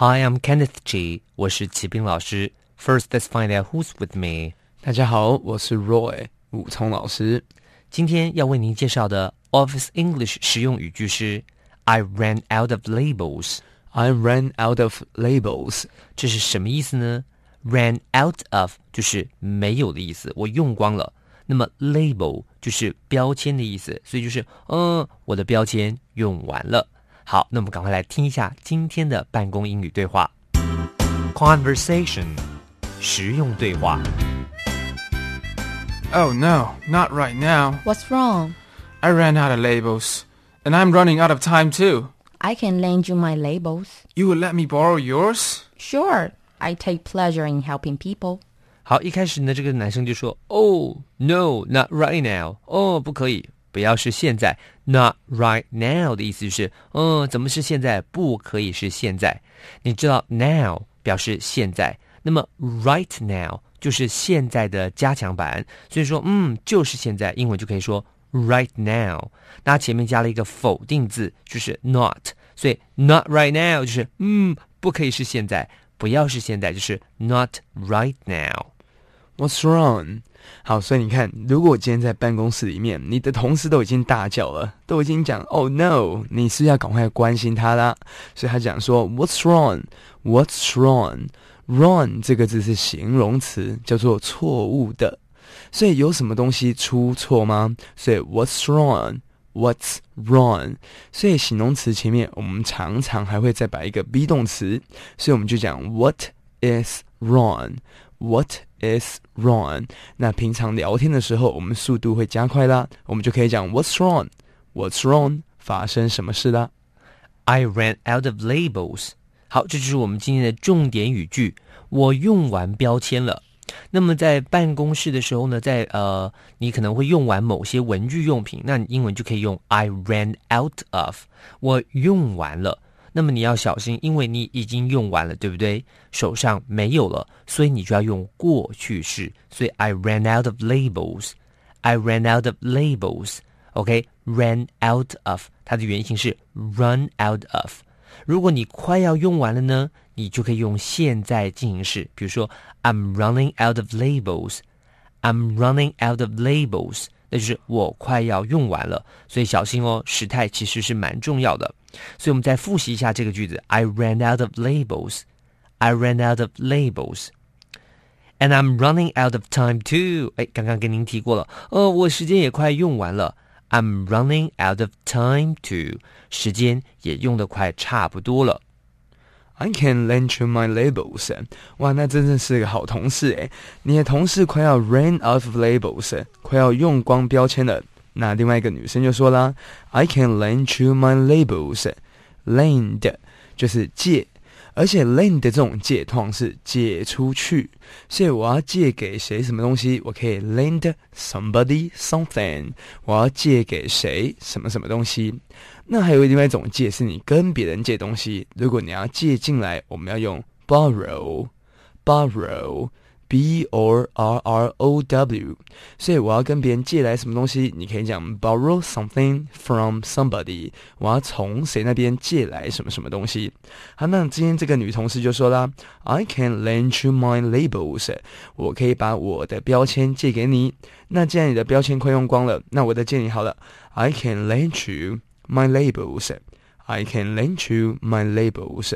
Hi, I'm Kenneth Chi. 我是齐斌老师。First, let's find out who's with me. 大家好，我是 Roy 武聪老师。今天要为您介绍的 Office English 实用语句是 I ran out of labels。I ran out of labels。这是什么意思呢？Ran out of 就是没有的意思，我用光了。那么 label 就是标签的意思，所以就是嗯，我的标签用完了。好，那我们赶快来听一下今天的办公英语对话。Conversation，实用对话。 Oh no, not right now. What's wrong? I ran out of labels. And I'm running out of time too. I can lend you my labels. You will let me borrow yours? Sure, I take pleasure in helping people. 好，一开始呢，这个男生就说：“Oh no, not right now。哦，不可以， 不要是现在。Not right now 的意思就是，嗯，怎么是现在？不可以是现在。你知道 now 表示现在，那么 right now 就是现在的加强版。所以说，嗯，就是现在，英文就可以说 right now。那前面加了一个否定字，就是 not，所以 not right now 就是，嗯，不可以是现在，不要是现在，就是 not right now。What's wrong？好，所以你看，如果我今天在办公室里面，你的同事都已经大叫了，都已经讲 “Oh no”，你是不是要赶快关心他啦。所以他讲说 “What's wrong？”，“What's wrong？”“wrong” 这个字是形容词，叫做错误的。所以有什么东西出错吗？所以 “What's wrong？”“What's wrong？” 所以形容词前面我们常常还会再摆一个 be 动词，所以我们就讲 “What is wrong？”“What is wrong？” 那平常聊天的时候，我们速度会加快啦，我们就可以讲 “What's wrong？”“What's wrong？” 发生什么事啦？I ran out of labels。好，这就是我们今天的重点语句。我用完标签了。那么在办公室的时候呢，在呃，你可能会用完某些文具用品，那你英文就可以用 I ran out of。我用完了。那么你要小心，因为你已经用完了，对不对？手上没有了，所以你就要用过去式。所以 I ran out of labels。I ran out of labels。OK，ran out of，它的原型是 run out of。如果你快要用完了呢，你就可以用现在进行式，比如说 I'm running out of labels。I'm running out of labels，那就是我快要用完了。所以小心哦，时态其实是蛮重要的。所以我们再复习一下这个句子：I ran out of labels。I ran out of labels。And I'm running out of time too。哎，刚刚跟您提过了，呃，我时间也快用完了。I'm running out of time too，时间也用得快差不多了。I can lend you my labels。哇，那真的是个好同事诶。你的同事快要 run out of labels，快要用光标签了。那另外一个女生就说啦，I can lend you my labels。lend 就是借，而且 lend 的这种借通常是借出去，所以我要借给谁什么东西，我可以 lend somebody something。我要借给谁什么什么东西。那还有另外一种借，是你跟别人借东西。如果你要借进来，我们要用 borrow，borrow borrow，borrow，b o r r o w。所以我要跟别人借来什么东西，你可以讲 borrow something from somebody。我要从谁那边借来什么什么东西。好，那今天这个女同事就说啦，I can lend you my labels。我可以把我的标签借给你。那既然你的标签快用光了，那我的借你好了，I can lend you。My labels. I can lend you my labels.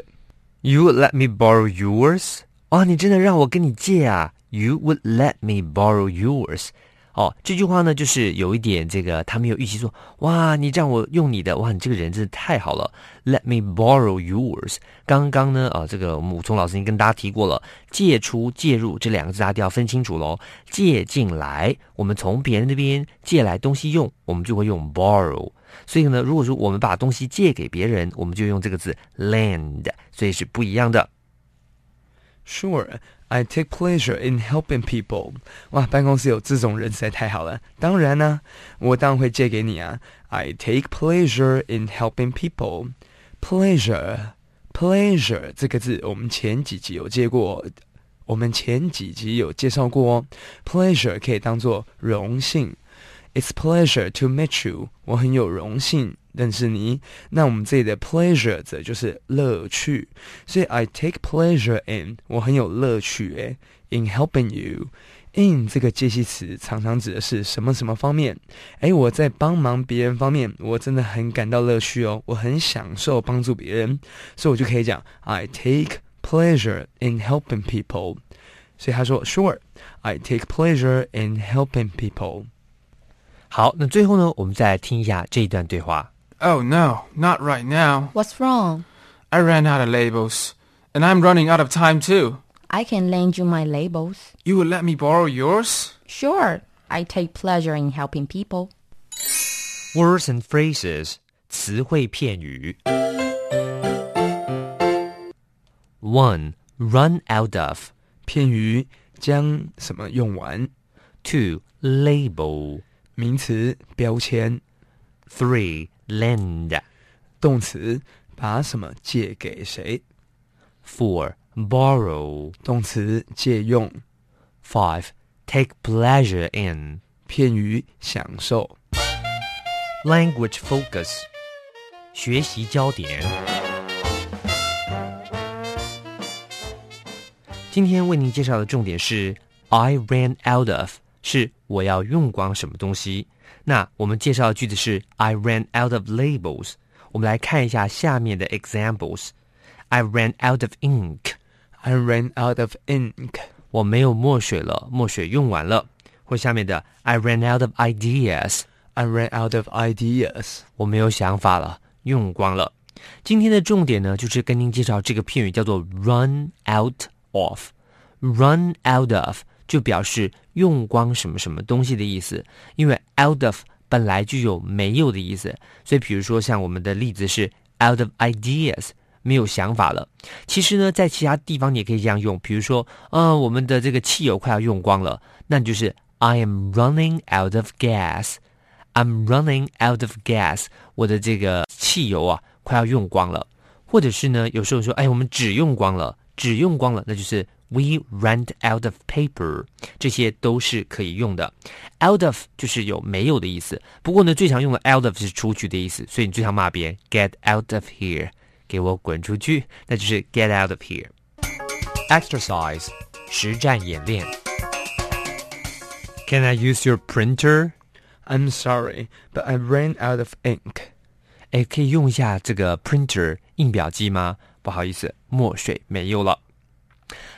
You would let me borrow yours? 哦，你真的让我跟你借啊？You would let me borrow yours? 哦，这句话呢，就是有一点这个，他没有预期说，哇，你让我用你的，哇，你这个人真的太好了。Let me borrow yours。刚刚呢，啊，这个我们武聪老师已经跟大家提过了，借出、借入这两个字，大家都要分清楚喽。借进来，我们从别人那边借来东西用，我们就会用 borrow。所以呢，如果说我们把东西借给别人，我们就用这个字 lend，所以是不一样的。Sure, I take pleasure in helping people. 哇，办公室有这种人实在太好了。当然呢，我当然会借给你啊。I take pleasure in helping people. Pleasure, pleasure 这个字，我们前几集有借过，我们前几集有介绍过哦。Pleasure 可以当做荣幸。It's pleasure to meet you. 我很有荣幸认识你。那我们这里的 pleasure 则就是乐趣，所以 I take pleasure in 我很有乐趣诶 in helping you。in 这个介系词常常指的是什么什么方面？诶，我在帮忙别人方面，我真的很感到乐趣哦，我很享受帮助别人，所以我就可以讲 I take pleasure in helping people。所以他说，Sure，I take pleasure in helping people。好，那最后呢，我们再来听一下这一段对话。 Oh no, not right now. What's wrong? I ran out of labels. And I'm running out of time too. I can lend you my labels. You will let me borrow yours? Sure, I take pleasure in helping people. Words and phrases，词汇片语。One, run out of. 片语将什么用完？ Two, label. 名词标签，Three, lend. 动词把什么借给谁？Four, borrow. 动词借用，Five, take pleasure in. 片于享受。Language focus，学习焦点。今天为您介绍的重点是 I ran out of，是我要用光什么东西。那我们介绍的句子是 I ran out of labels。我们来看一下下面的 examples。I ran out of ink，I ran out of ink. 我没有墨水了，墨水用完了。或下面的 I ran out of ideas，I ran out of ideas. 我没有想法了，用光了。今天的重点呢，就是跟您介绍这个片语叫做 run out of。run out of 就表示用光什么什么东西的意思，因为 out of 本来就有没有的意思，所以比如说像我们的例子是 out of ideas。没有想法了。其实呢，在其他地方你也可以这样用，比如说，呃，我们的这个汽油快要用光了，那你就是 I am running out of gas。I'm running out of gas，我的这个汽油啊快要用光了。或者是呢，有时候说，哎，我们只用光了，只用光了，那就是 we ran out of paper，这些都是可以用的。out of 就是有没有的意思，不过呢，最常用的 out of 是出去的意思，所以你最常骂别人 get out of here，给我滚出去，那就是 get out of here。exercise 实战演练。Can I use your printer？ I'm sorry, but I ran out of ink. 哎，可以用一下这个 printer 印表机吗？不好意思，墨水没有了。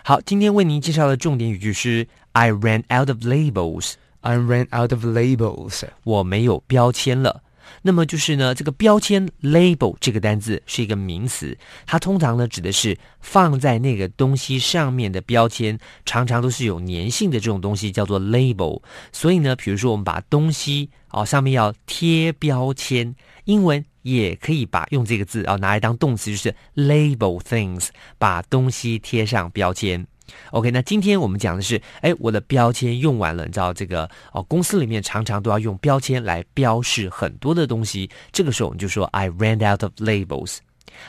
好，今天为您介绍的重点语句是 I ran out of labels，I ran out of labels. 我没有标签了。那么就是呢，这个标签 label 这个单字是一个名词，它通常呢指的是放在那个东西上面的标签，常常都是有粘性的这种东西叫做 label。所以呢，比如说我们把东西哦上面要贴标签，英文也可以把用这个字啊、哦、拿来当动词，就是 label things，把东西贴上标签。OK，那今天我们讲的是，哎，我的标签用完了，你知道这个哦，公司里面常常都要用标签来标示很多的东西，这个时候我们就说 I ran out of labels。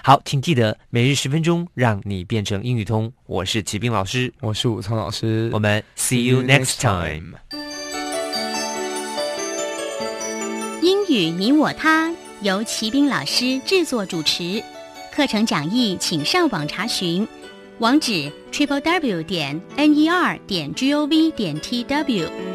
好，请记得每日十分钟，让你变成英语通。我是齐兵老师，我是武聪老师，我们 see you next time。英语你我他由齐兵老师制作主持，课程讲义请上网查询，网址 triple w 点 n e r 点 g o v 点 t w。